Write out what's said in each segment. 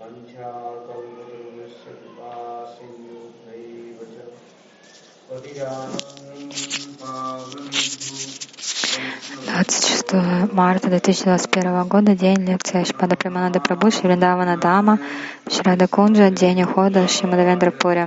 वञ्चाकल्पतरुश्च कृपा सिन्धुभैव च पतिरानं पावनेभ्यो 26 марта 2021 года, день лекции Ашпада Приманады Прабhu, Шридавана Дама, Шрада Кунджа, день ухода Шимадавендра Пури.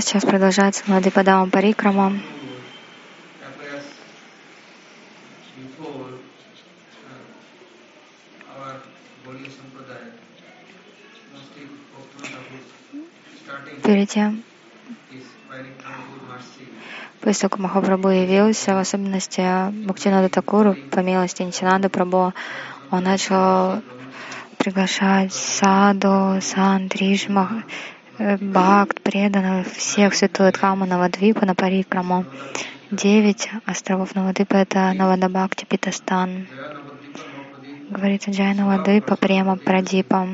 Сейчас продолжается Мадипадама Парикрама. Перед тем, после как Махапрабху явился, в особенности Бхактинада Такуру, по милости Нитянанда Прабhu, он начал приглашать саду, сандриш, бхакт, преданных, всех в святую Дхаму Навадвипу на Парикраму. Девять островов Навадвипа — это Навадабхакти Питастан. Говорится Джай Навадвипа Према Прадипа.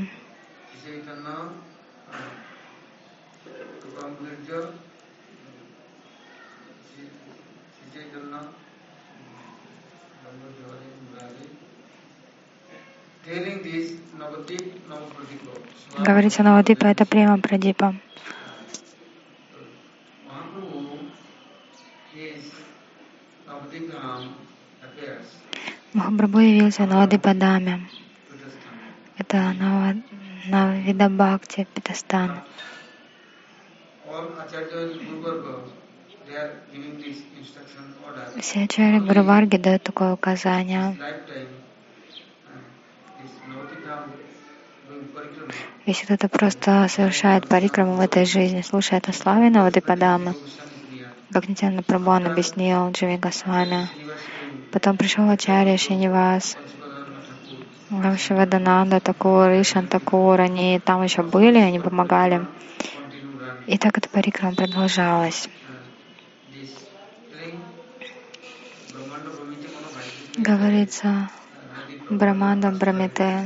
Говорится Навадвипа — это Према Прадипа. Махапрабху явился на Навадвипадаме. Это Нава- Питастан. This instruction order. Все ачарьи Гуруварги дают такое указание. Если кто-то просто совершает парикраму в этой жизни, слушает Goswami Priya, как Нитяна Прабхан объяснил Дживи Госвами. Потом пришел Ачарья Шинивас, Рамшивадананда, Такур, Ишан Такур, они там еще были, они помогали. И так эта парикрама продолжалась. Говорится Uh, Goswami says,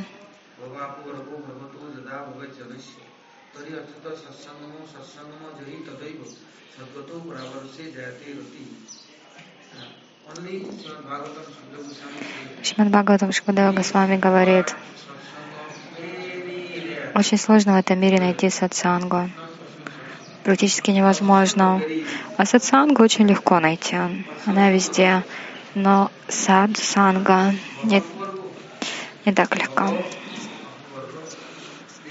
Шримад Бхагаватам Шукадева Госвами говорит, очень сложно в этом мире найти сатсангу. Практически невозможно. А сатсангу очень легко найти. Она везде. Но садсанга не, не так легко.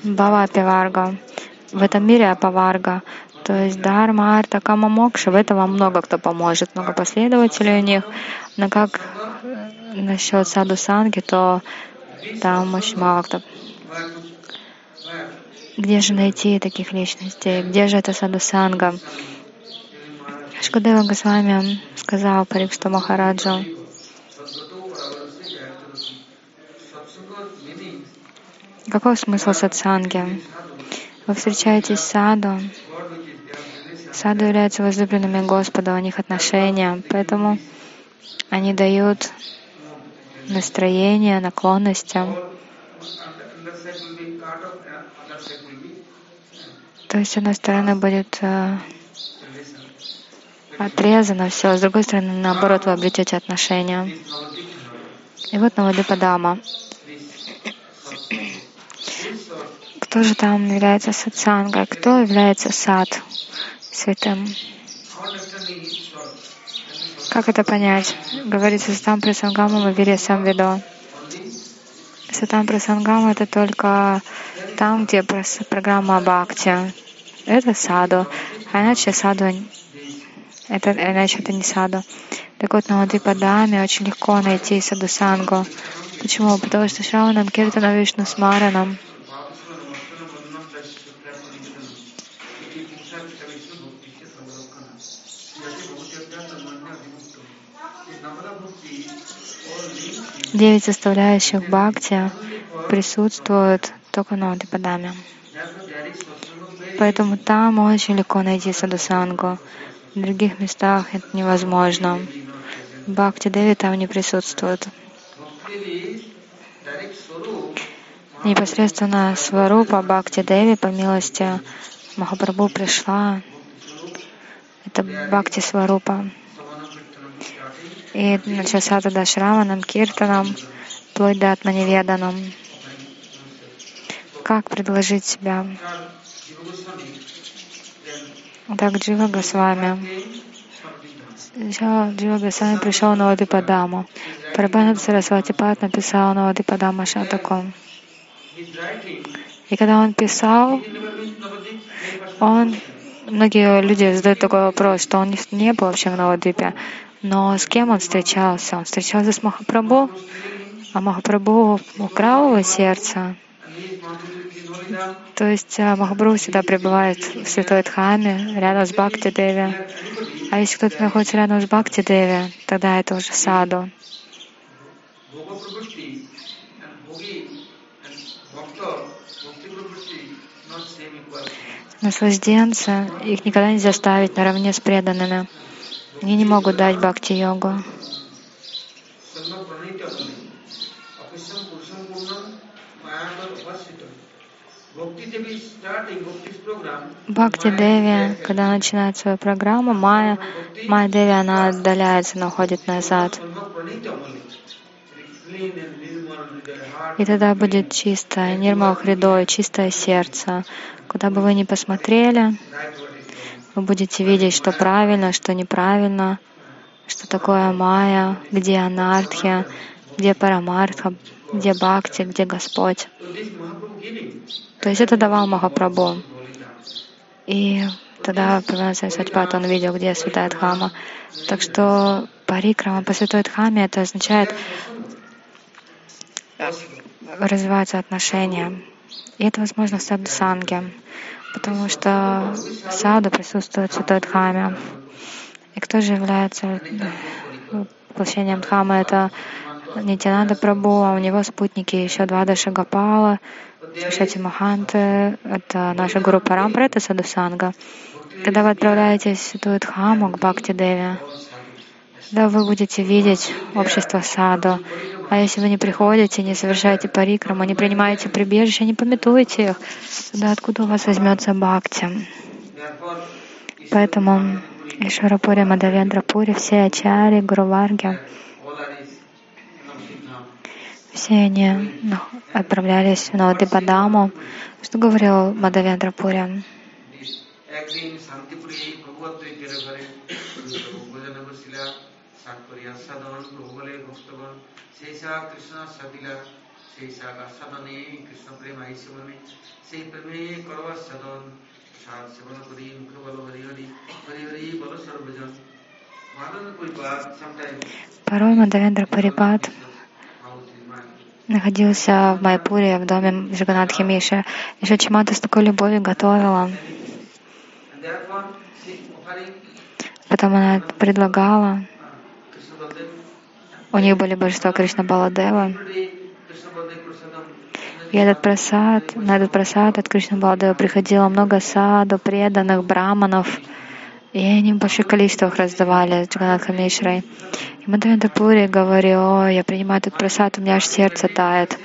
Бава Пиварга. В этом мире Апаварга. То есть Дharma, Арта, Кама, Мокша. В этом вам много кто поможет. Много последователей у них. Но как э, насчет саду санги, то там очень мало кто. Где же найти таких личностей? Где же это саду санга? Шкудева Госвами сказал Парикшту Махараджу, какой смысл сатсанги? Вы встречаетесь с саду. Саду являются возлюбленными Господа, у них отношения, поэтому они дают настроение, наклонности. То есть, с одной стороны, будет э, отрезано все, с другой стороны, наоборот, вы обретете отношения. И вот Навадипадама. this Satsang. This uh, Кто же там является сатсангой? Кто является сад святым? Как это понять? Говорится, Сатам Прасангама Вире Самвидо. Сатам Прасангама — это только там, где программа Бхакти. Это саду. А иначе саду, это, иначе это не саду. Так вот, на Падаме очень легко найти саду сангу. Почему? Потому что Шраванам Киртана Вишну Смаранам девять составляющих Бхакти присутствуют только на Падаме. Поэтому там очень легко найти садусангу. В других местах это невозможно. Бхакти Деви там не присутствует. Непосредственно Сварупа Бхакти Деви по милости Махапрабху пришла. Это Бхакти Сварупа. И начался тогда Шраванам, Киртаном, вплоть до Атманеведаном. Как предложить себя? Так Джива Госвами. Сначала Джива Госвами пришел на Одипадаму. Парабанат Сарасвати Пат написал на Одипадама Шатаку. И когда он писал, он, многие люди задают такой вопрос, что он не, был вообще в Навадвипе. Но с кем он встречался? Он встречался с Махапрабху, а Махапрабху украл его сердце. То есть а, Махапрабху всегда пребывает в Святой Дхаме, рядом с Бхакти Деви. А если кто-то находится рядом с Бхакти Деви, тогда это уже саду. Наслажденцы, их никогда нельзя ставить наравне с преданными. Они не могут дать бхакти-йогу. Бхакти Деви, когда начинает свою программу, Майя, Майя Деви, она отдаляется, она уходит назад. И тогда будет чистое, нирмал хридой, чистое сердце. Куда бы вы ни посмотрели, вы будете видеть, что правильно, что неправильно, что такое майя, где анархия, где парамартха, где бхакти, где Господь. То есть это давал Махапрабху. И тогда Праванаса Садьпат, он видел, где святая Дхама. Так что парикрама по святой Дхаме, это означает развиваются отношения. И это возможно в садхусанге, потому что в саду присутствует святой Дхаме. И кто же является воплощением Дхамы? Это Нитянанда Прабhu, а у него спутники еще два Дашагапала, Шати Маханты, это наша Гуру Парампра, это Садусанга. Когда вы отправляетесь в Святую Дхаму к Бхакти Деве, тогда вы будете видеть общество саду. А если вы не приходите, не совершаете парикраму, не принимаете прибежище, не пометуете их, тогда откуда у вас возьмется бхакти? Поэтому Ишварапури, Мадавендрапури, все ачари, Гуруварги, все они отправлялись в Навадипадаму. Что говорил Мадавендрапури? সেই শাখা সাধনে কৃষ্ণ প্রেম আইসে মনে সেই প্রেমে করবা সাধন সাধ সেবন করি মুখ বল হরি হরি হরি হরি বল সর্বজন Порой Мадавендра Парипат находился в Майпуре, в доме Джаганатхи Миши. И Шачимата с такой любовью готовила. Потом она предлагала. У них были божества Кришна Баладева. И этот просад, на этот просад от Кришны Баладева приходило много саду, преданных, браманов. И они в больших количествах раздавали Джаганатха Мишрой. И Мадавендра Пури говорил, о, я принимаю этот просад, у меня аж сердце тает.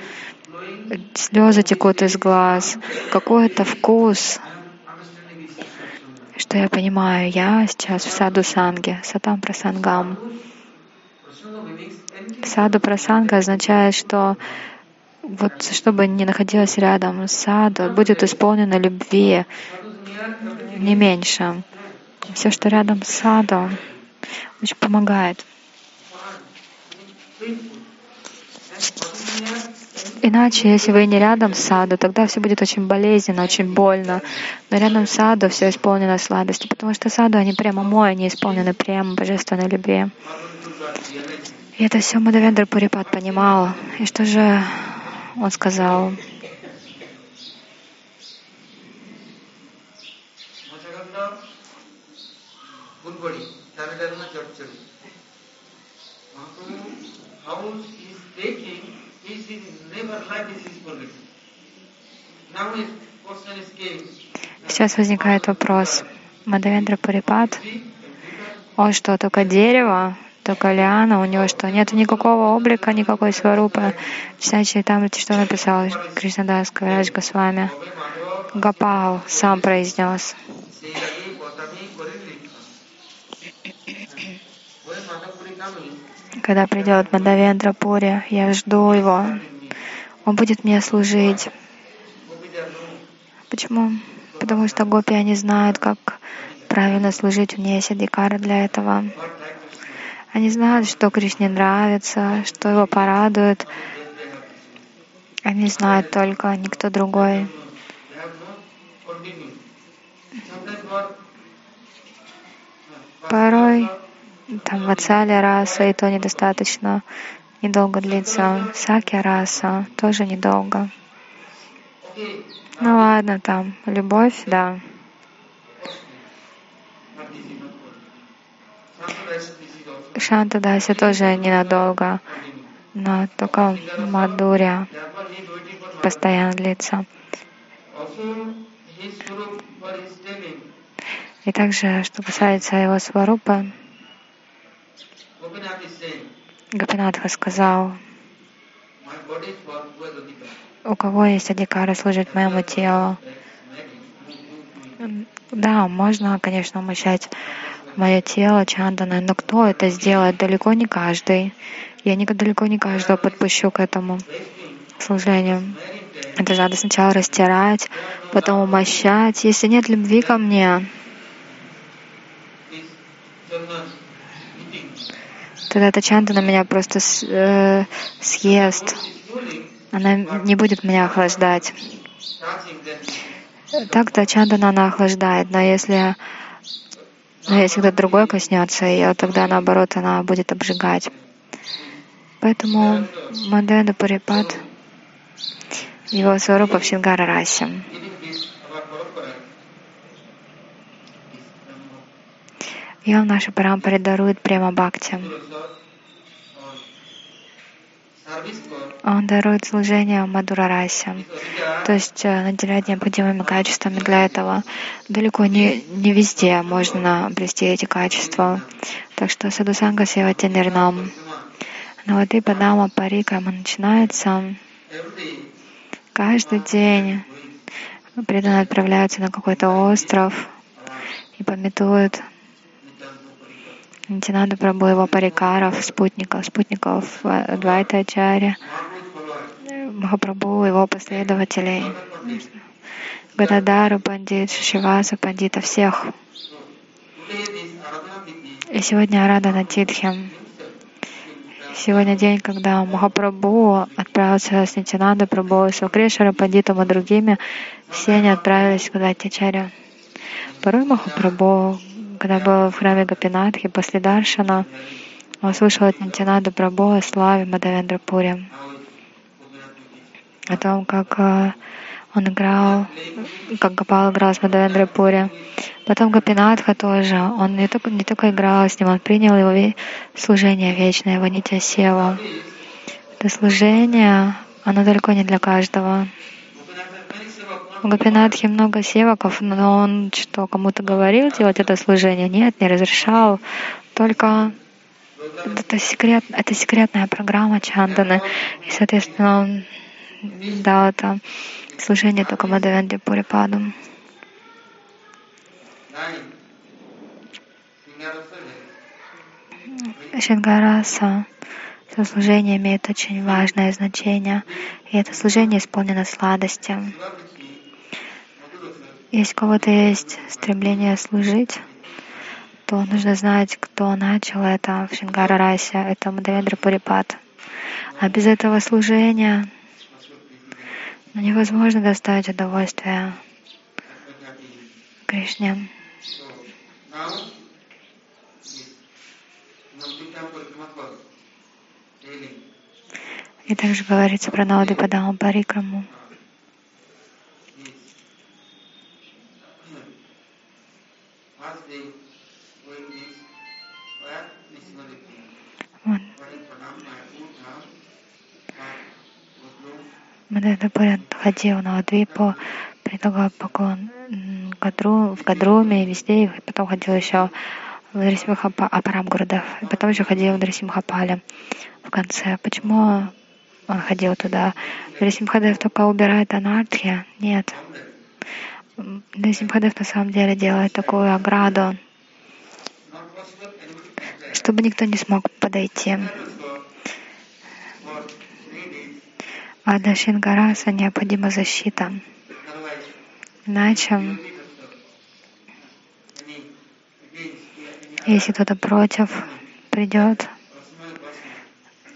слезы текут из глаз, вкус, understanding is such что я понимаю, я сейчас в саду санги, сатам прасангам. Anything Саду прасанга означает, что вот что бы ни находилось рядом саду, будет исполнено любви не меньше. Все, что рядом с саду, очень помогает. Иначе, если вы не рядом с саду, тогда все будет очень болезненно, очень больно. Но рядом с саду все исполнено сладостью, потому что саду, они прямо мой, они исполнены прямо божественной любви. И это все Мадавендра Пурипат понимал. И что же он сказал? How is he is never this is. Now question is came. Сейчас возникает вопрос. Мадавендра Пурипат, See, он что, только дерево, только лиана, у него что, нет никакого облика, никакой сварупы. Читайте там, что написал Кришнадас Кавирадж Госвами. Bhave Madhava, Гапал сам произнес когда придет Мадавендрапури, я жду его. Он будет мне служить. Почему? Потому что гопи, они знают, как правильно служить. У нее есть адикара для этого. Они знают, что Кришне нравится, что его порадует. Они знают только, никто другой. Порой там вацали раса, и то недостаточно недолго длится. Саки раса тоже недолго. Ну ладно, там любовь, да. Шанта Даси тоже ненадолго, но только Мадуря постоянно длится. И также, что касается его is saying, Гапинатха сказал, у кого есть адикара служить моему телу. Да, можно, конечно, умощать мое тело чанданой, но кто это сделает? Далеко не каждый. Я не, далеко не каждого подпущу к этому служению. Это же надо сначала растирать, потом умощать. Если нет любви ко мне, тогда эта чандана меня просто с- э, съест. Она не будет меня охлаждать. Так-то чандана она охлаждает, но если, но если кто-то другой коснется ее, тогда наоборот она будет обжигать. Поэтому Мадеда Пурипат, его сварупа в Шингара расе. И он в нашей парампаре дарует прямо бхакти. Он дарует служение Мадура расе. this Adhika То есть э, наделяет необходимыми качествами для этого. Далеко не, не везде можно обрести эти качества. Так что Садусанга Севати Нирнам. Но вот и Падама Парикрама начинается. Каждый день преданные отправляются на какой-то остров и пометуют Нитинада Прабу его парикаров, спутников, спутников э, Двайта Ачарья, Махапрабху, его последователей, Гададару Пандит, Шишиваса Пандита, всех. И сегодня Арадана Титхи. Сегодня день, когда Махапрабху отправился с Нитинада Прабху, с Вакрешара Пандитом и другими. Все они отправились к Датичаре. Порой Махапрабху, когда был в храме Гапинатхи после Даршана, он слышал от Нитинада Прабху о славе Мадавендра Пури, о том, как э, он играл, как Гапал играл с Мадавендра Пури. Потом Гапинатха тоже, он не только, не только играл с ним, он принял его служение вечное, его нитя сева. Это служение, оно далеко не для каждого. У Гапинатхи много севаков, но он что, кому-то говорил делать это служение? Нет, не разрешал. Только это, секрет, это секретная программа Чанданы. И, соответственно, дал это служение только Мадавенде Пурипаду. Шингараса это служение имеет очень важное значение, и это служение исполнено сладости. Если у кого-то есть стремление служить, то нужно знать, кто начал это в Шингара Расе, это Мадавендра Пурипат. А без этого служения ну, невозможно доставить удовольствие Кришне. И также говорится про Науди Падаму Парикраму. Мадхапурят ходил на Адвипу, предлагал поклон Кадру, в Кадруме, везде, и потом ходил еще в Апарам Гурдев, и потом еще ходил в Дрисимхапале в конце. Почему он ходил туда? Дрисимхадев только убирает анархия? Нет. Дрисимхадев на самом деле делает такую ограду, чтобы никто не смог подойти. А для Шингараса необходима защита. Иначе, если кто-то против придет,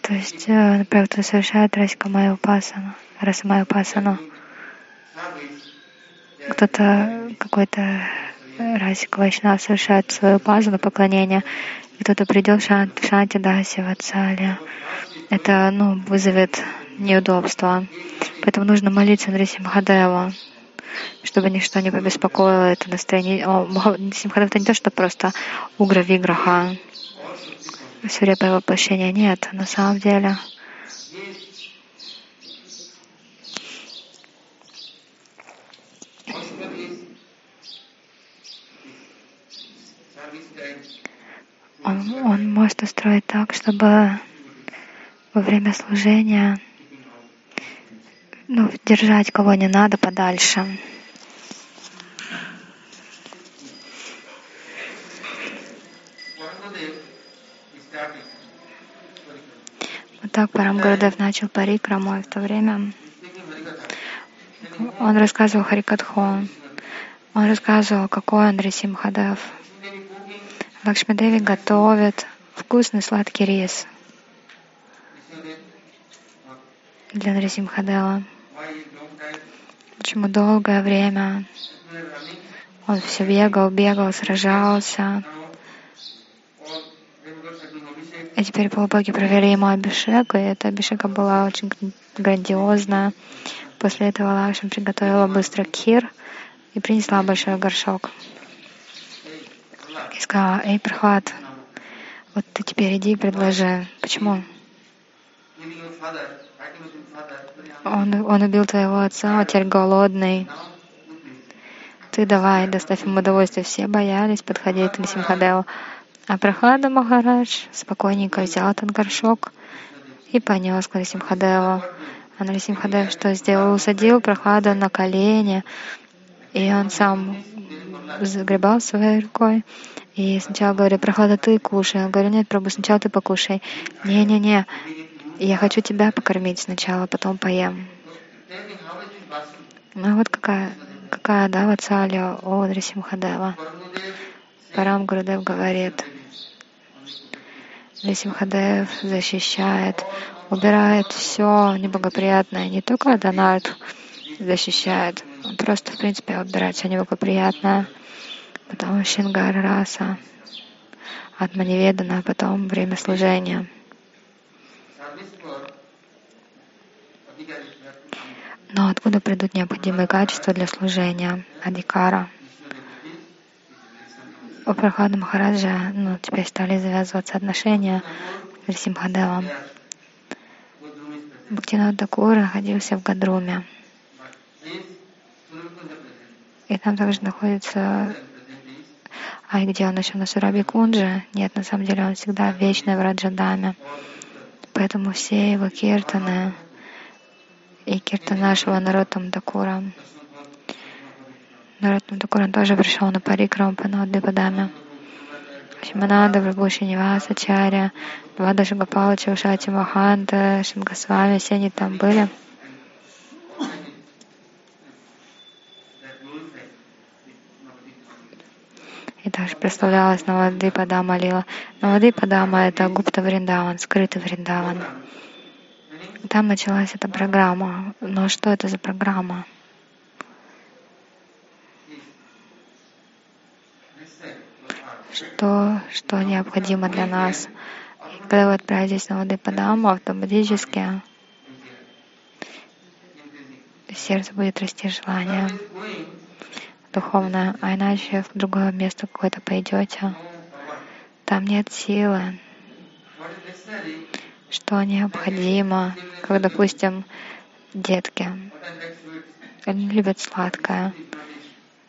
то есть, э, например, кто совершает Расикамаю Упасану, Расамаю Упасану, кто-то какой-то Расик Вайшнав совершает свою пазу поклонение, и кто-то придет в Шанти Даси, в. Это ну, вызовет неудобства. Поэтому нужно молиться на Симхадеву, чтобы ничто не побеспокоило это настроение. Симхадев это не то, что просто угра виграха, свирепое воплощение. Нет, на самом деле. Он, он может устроить так, чтобы во время служения ну, держать кого не надо подальше. Вот так Парамгурдев начал парикраму, и в то время он рассказывал Харикатху. Он рассказывал, какой он Рисимхадев. Лакшмидеви готовит вкусный сладкий рис для Нарисимхадева. Почему долгое время он все бегал, бегал, сражался. И теперь полубоги провели ему абишек, и эта абишека была очень грандиозная. После этого Лакшми приготовила быстро кир и принесла большой горшок. И сказала, эй, Прохлад, вот ты теперь иди и предложи. Почему? Он, он убил твоего отца, а теперь голодный. Ты давай, доставь ему удовольствие. Все боялись подходить к Симхадеву. А Прохлада Махарадж спокойненько взял этот горшок и понес к Нарисимхадеву. А Нарисимхадев что сделал? Усадил Прохладу на колени, и он сам загребал своей рукой. И сначала говорю, Прохлада, ты кушай. Он говорит, нет, Прабу, сначала ты покушай. Не-не-не, я хочу тебя покормить сначала, потом поем. Ну вот какая, какая да, вацалия Одри Симхадева. Парам Гурудев говорит, Симхадев защищает, убирает все неблагоприятное, не только Дональд защищает, он просто, в принципе, убирает все неблагоприятное, потом Шингар Раса, Атманеведана, а потом время служения. Но откуда придут необходимые качества для служения? Адикара. У Прохлада Махараджа ну, теперь стали завязываться отношения с Симхадевом. Бхактинат Дакур находился в Гадруме. И там также находится а где он еще на Сураби Кунджи? Нет, на самом деле он всегда вечный в Раджадаме. Поэтому все его киртаны и кирта нашего Наротам Такура. Наротам Такура тоже пришел на парикраму по Навадвипадаме. Шимананда, Прабhu Шиниваса, Чаря, Двада Шагапала, Чаушати Маханта, Шимгасвами, все они там были. И также представлялась Навадвипадама Лила. Навадвипадама — это Гупта Вриндаван, скрытый Вриндаван. Там началась эта программа. Но что это за программа? Что, что необходимо для нас? Когда вы отправитесь на воды Падаму, автоматически сердце будет расти желание духовное, а иначе в другое место какое-то пойдете, там нет силы, что необходимо, как, допустим, детки. Они любят сладкое,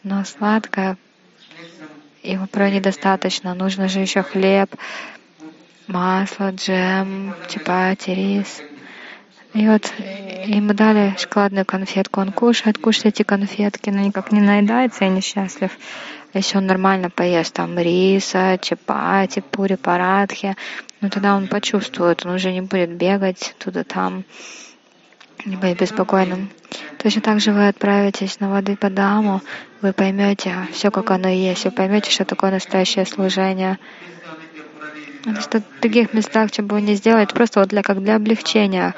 но сладкое его порой недостаточно. Нужно же еще хлеб, масло, джем, чапати, рис. И вот ему дали шоколадную конфетку. Он кушает, кушает эти конфетки, но никак не наедается и несчастлив. А если он нормально поест там риса, чапати, пури, парадхи, ну тогда он почувствует, он уже не будет бегать туда-там, не будет беспокойным. Точно так же вы отправитесь на воды по даму, вы поймете все, как оно есть, вы поймете, что такое настоящее служение. Что в других местах, что бы вы ни сделали, просто вот для, как для облегчения,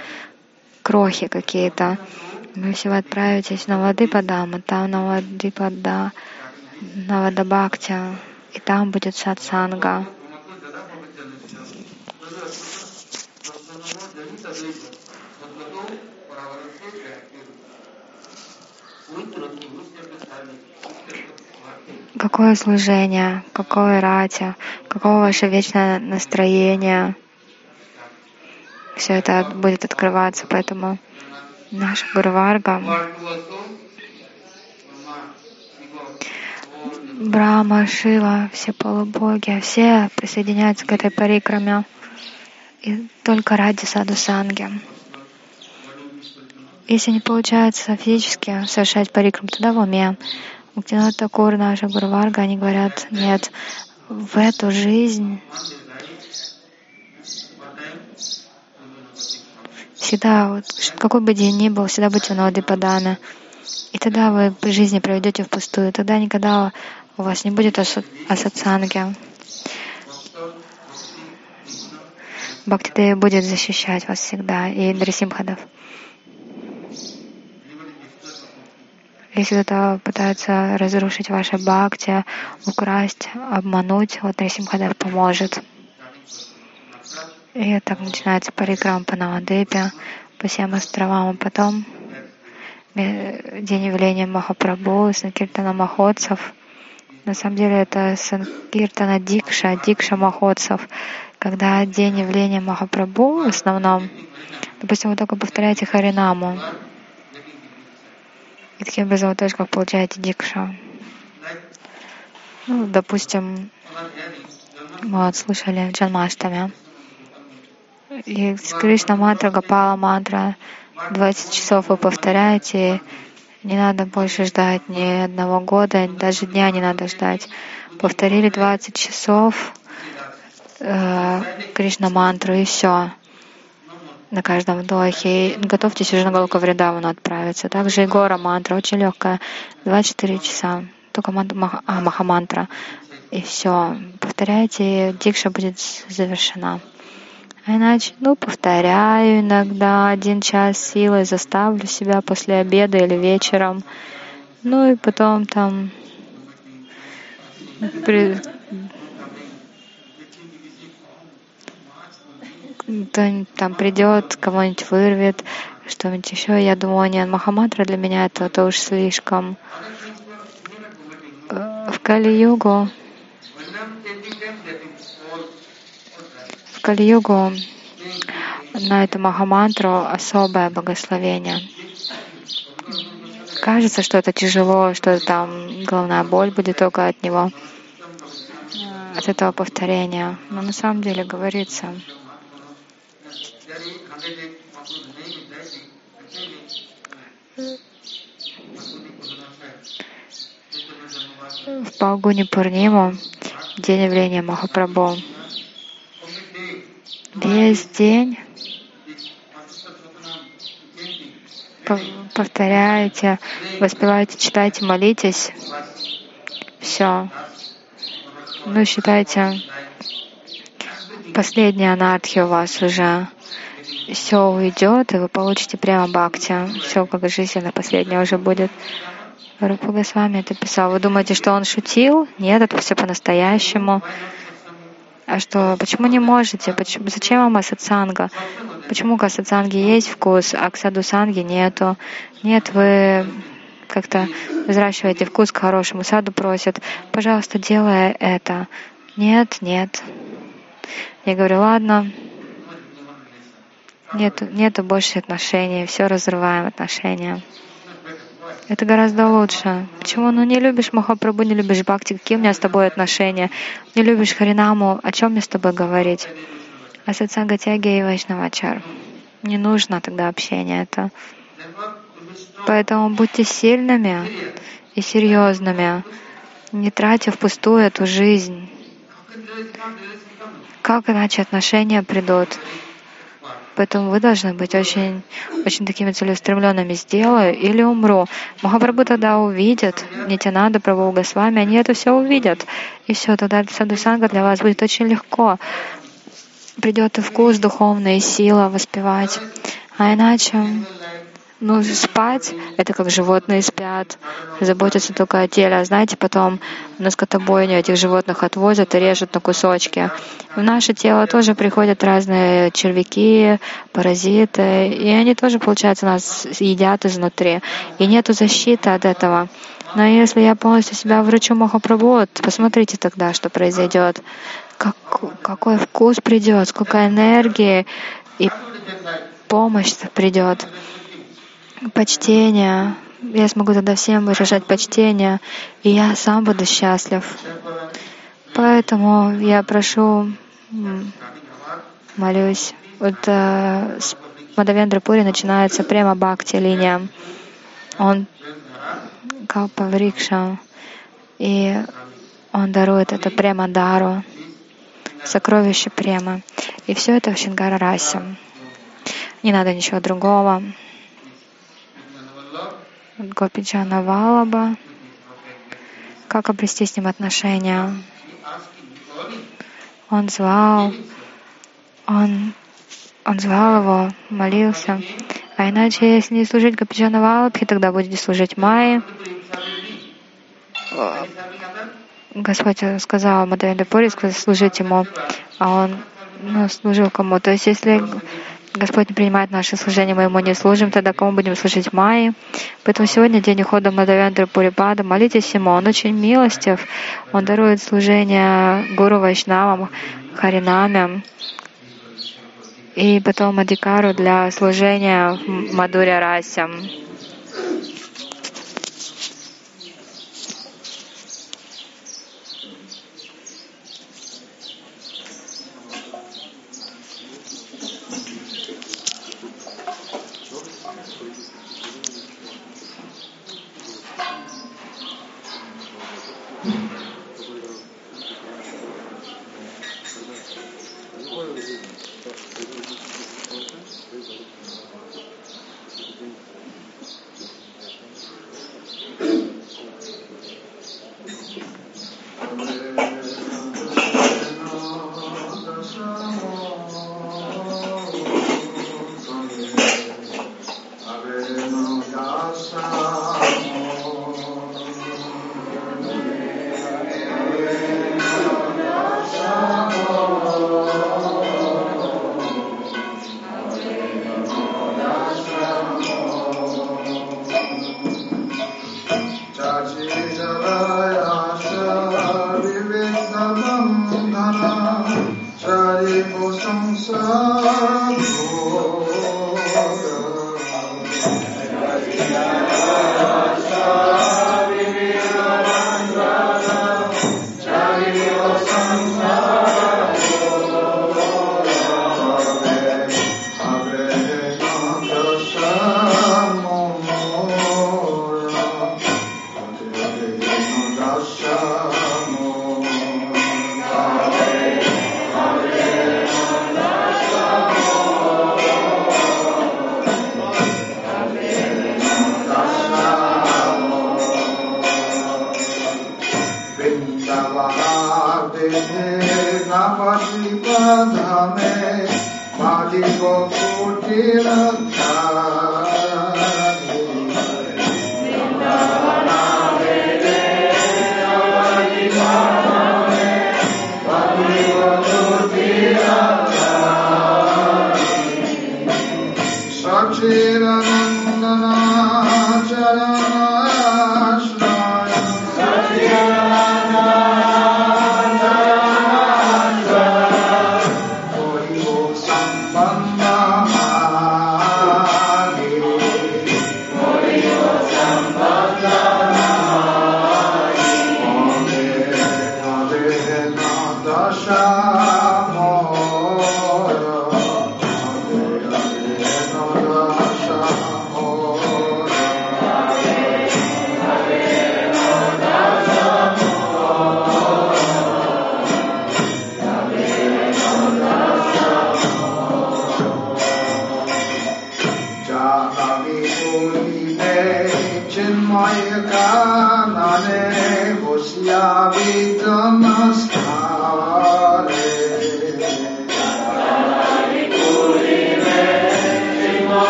крохи какие-то. Вы все отправитесь на воды по даму, там на воды пода, на Вадабхакти, и там будет сатсанга. Какое служение, какое рати, какое ваше вечное настроение. Все это будет открываться, поэтому наша Гурварга, Брама, Шива, все полубоги, все присоединяются к этой парикраме и только ради саду санги. Если не получается физически совершать парикрам, тогда в уме. Муктинат Такур, наша Гурварга, они говорят, нет, в эту жизнь всегда, вот, какой бы день ни был, всегда будьте в Падана. И тогда вы по жизни проведете впустую. Тогда никогда у вас не будет асатсанги. Бхактидея будет защищать вас всегда, и Дрисимхадов. Если кто-то пытается разрушить ваше бхакти, украсть, обмануть, вот Дрисимхадев поможет. И так начинается париграм по Навадвипе, по всем островам, а потом день явления Махапрабху, Санкиртана Махотсов. На самом деле это Санкиртана Дикша, Дикша Махотсов. Когда день явления Махапрабху в основном, допустим, вы только повторяете Харинаму. И таким образом вы тоже как получаете Дикша. Ну, допустим, вот слушали Джанмаштами. И Кришна мантра, Гапала мантра, 20 часов вы повторяете, не надо больше ждать ни одного года, даже дня не надо ждать. Повторили 20 часов Кришна мантру и все на каждом вдохе. И готовьтесь уже на Галука Вриндавану отправиться. Также и Гора мантра, очень легкая, 24 часа. Только мантра, а, Махамантра. И все. Повторяйте, дикша будет завершена. А иначе, ну, повторяю иногда один час силой, заставлю себя после обеда или вечером. Ну и потом там при... кто-нибудь там придет, кого-нибудь вырвет, что-нибудь еще. Я думаю, нет, Махаматра для меня это, это уж слишком. Э, в Кали-югу В Кали-югу на эту Махамантру особое благословение. Кажется, что это тяжело, что там головная боль будет только от него, от этого повторения. Но на самом деле говорится, в Палгуни Пурниму, день явления Махапрабху. Весь день повторяете, воспеваете, читайте, молитесь. Все. Ну, считайте, последняя анархи у вас уже. Все уйдет, и вы получите прямо бхакти. Все как жизненно последнее уже будет. Рупа с вами это писал. Вы думаете, что он шутил? Нет, это все по-настоящему. А что, почему не можете? Почему, зачем вам асатсанга? Почему к асатсанге есть вкус, а к саду-санге нету? Нет, вы как-то взращиваете вкус к хорошему. Саду просят, пожалуйста, делай это. Нет, нет. Я говорю, ладно, нет, нету больше отношений, все разрываем отношения. Это гораздо лучше. Почему? Ну не любишь Махапрабху, не любишь Бхакти, какие у меня с тобой отношения? Не любишь Харинаму, о чем мне с тобой говорить? А сатсанга тяги и вайшнавачар. Не нужно тогда общение это. Поэтому будьте сильными и серьезными, не тратя впустую эту жизнь. Как иначе отношения придут? Поэтому вы должны быть очень, очень такими целеустремленными. Сделаю или умру. Махапрабху тогда увидят, Нитянада, Прабху Госвами, они это все увидят. И все, тогда садусанга для вас будет очень легко. Придет и вкус духовный, и сила воспевать. А иначе ну, спать — это как животные спят, заботятся только о теле. А знаете, потом на скотобойню этих животных отвозят и режут на кусочки. В наше тело тоже приходят разные червяки, паразиты, и они тоже, получается, нас едят изнутри. И нету защиты от этого. Но если я полностью себя врачу Махапрабху, посмотрите тогда, что произойдет. Как, какой вкус придет, сколько энергии и помощь придет почтение. Я смогу тогда всем выражать почтение, и я сам буду счастлив. Поэтому я прошу, молюсь. Вот э, с Мадавендра Пури начинается прямо Бхакти линия. Он Калпа Врикша, и он дарует это прямо дару, сокровище према. И все это в Шингара Расе. Не надо ничего другого. Гопиджана Валаба, как обрести с ним отношения. Он звал, он, он звал его, молился. А иначе, если не служить Гопиджана Валабхи, тогда будете служить Майе. Господь сказал Мадавенда Пури, служить ему, а он ну, служил кому. То есть, если Господь не принимает наше служение, мы Ему не служим, тогда кому будем служить Майи? Поэтому сегодня день ухода Мадавендры Пурипада. Молитесь Ему, Он очень милостив. Он дарует служение Гуру Вайшнавам, Харинамям и потом Адикару для служения Мадуря Расям.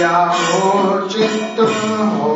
या मूर्छित हो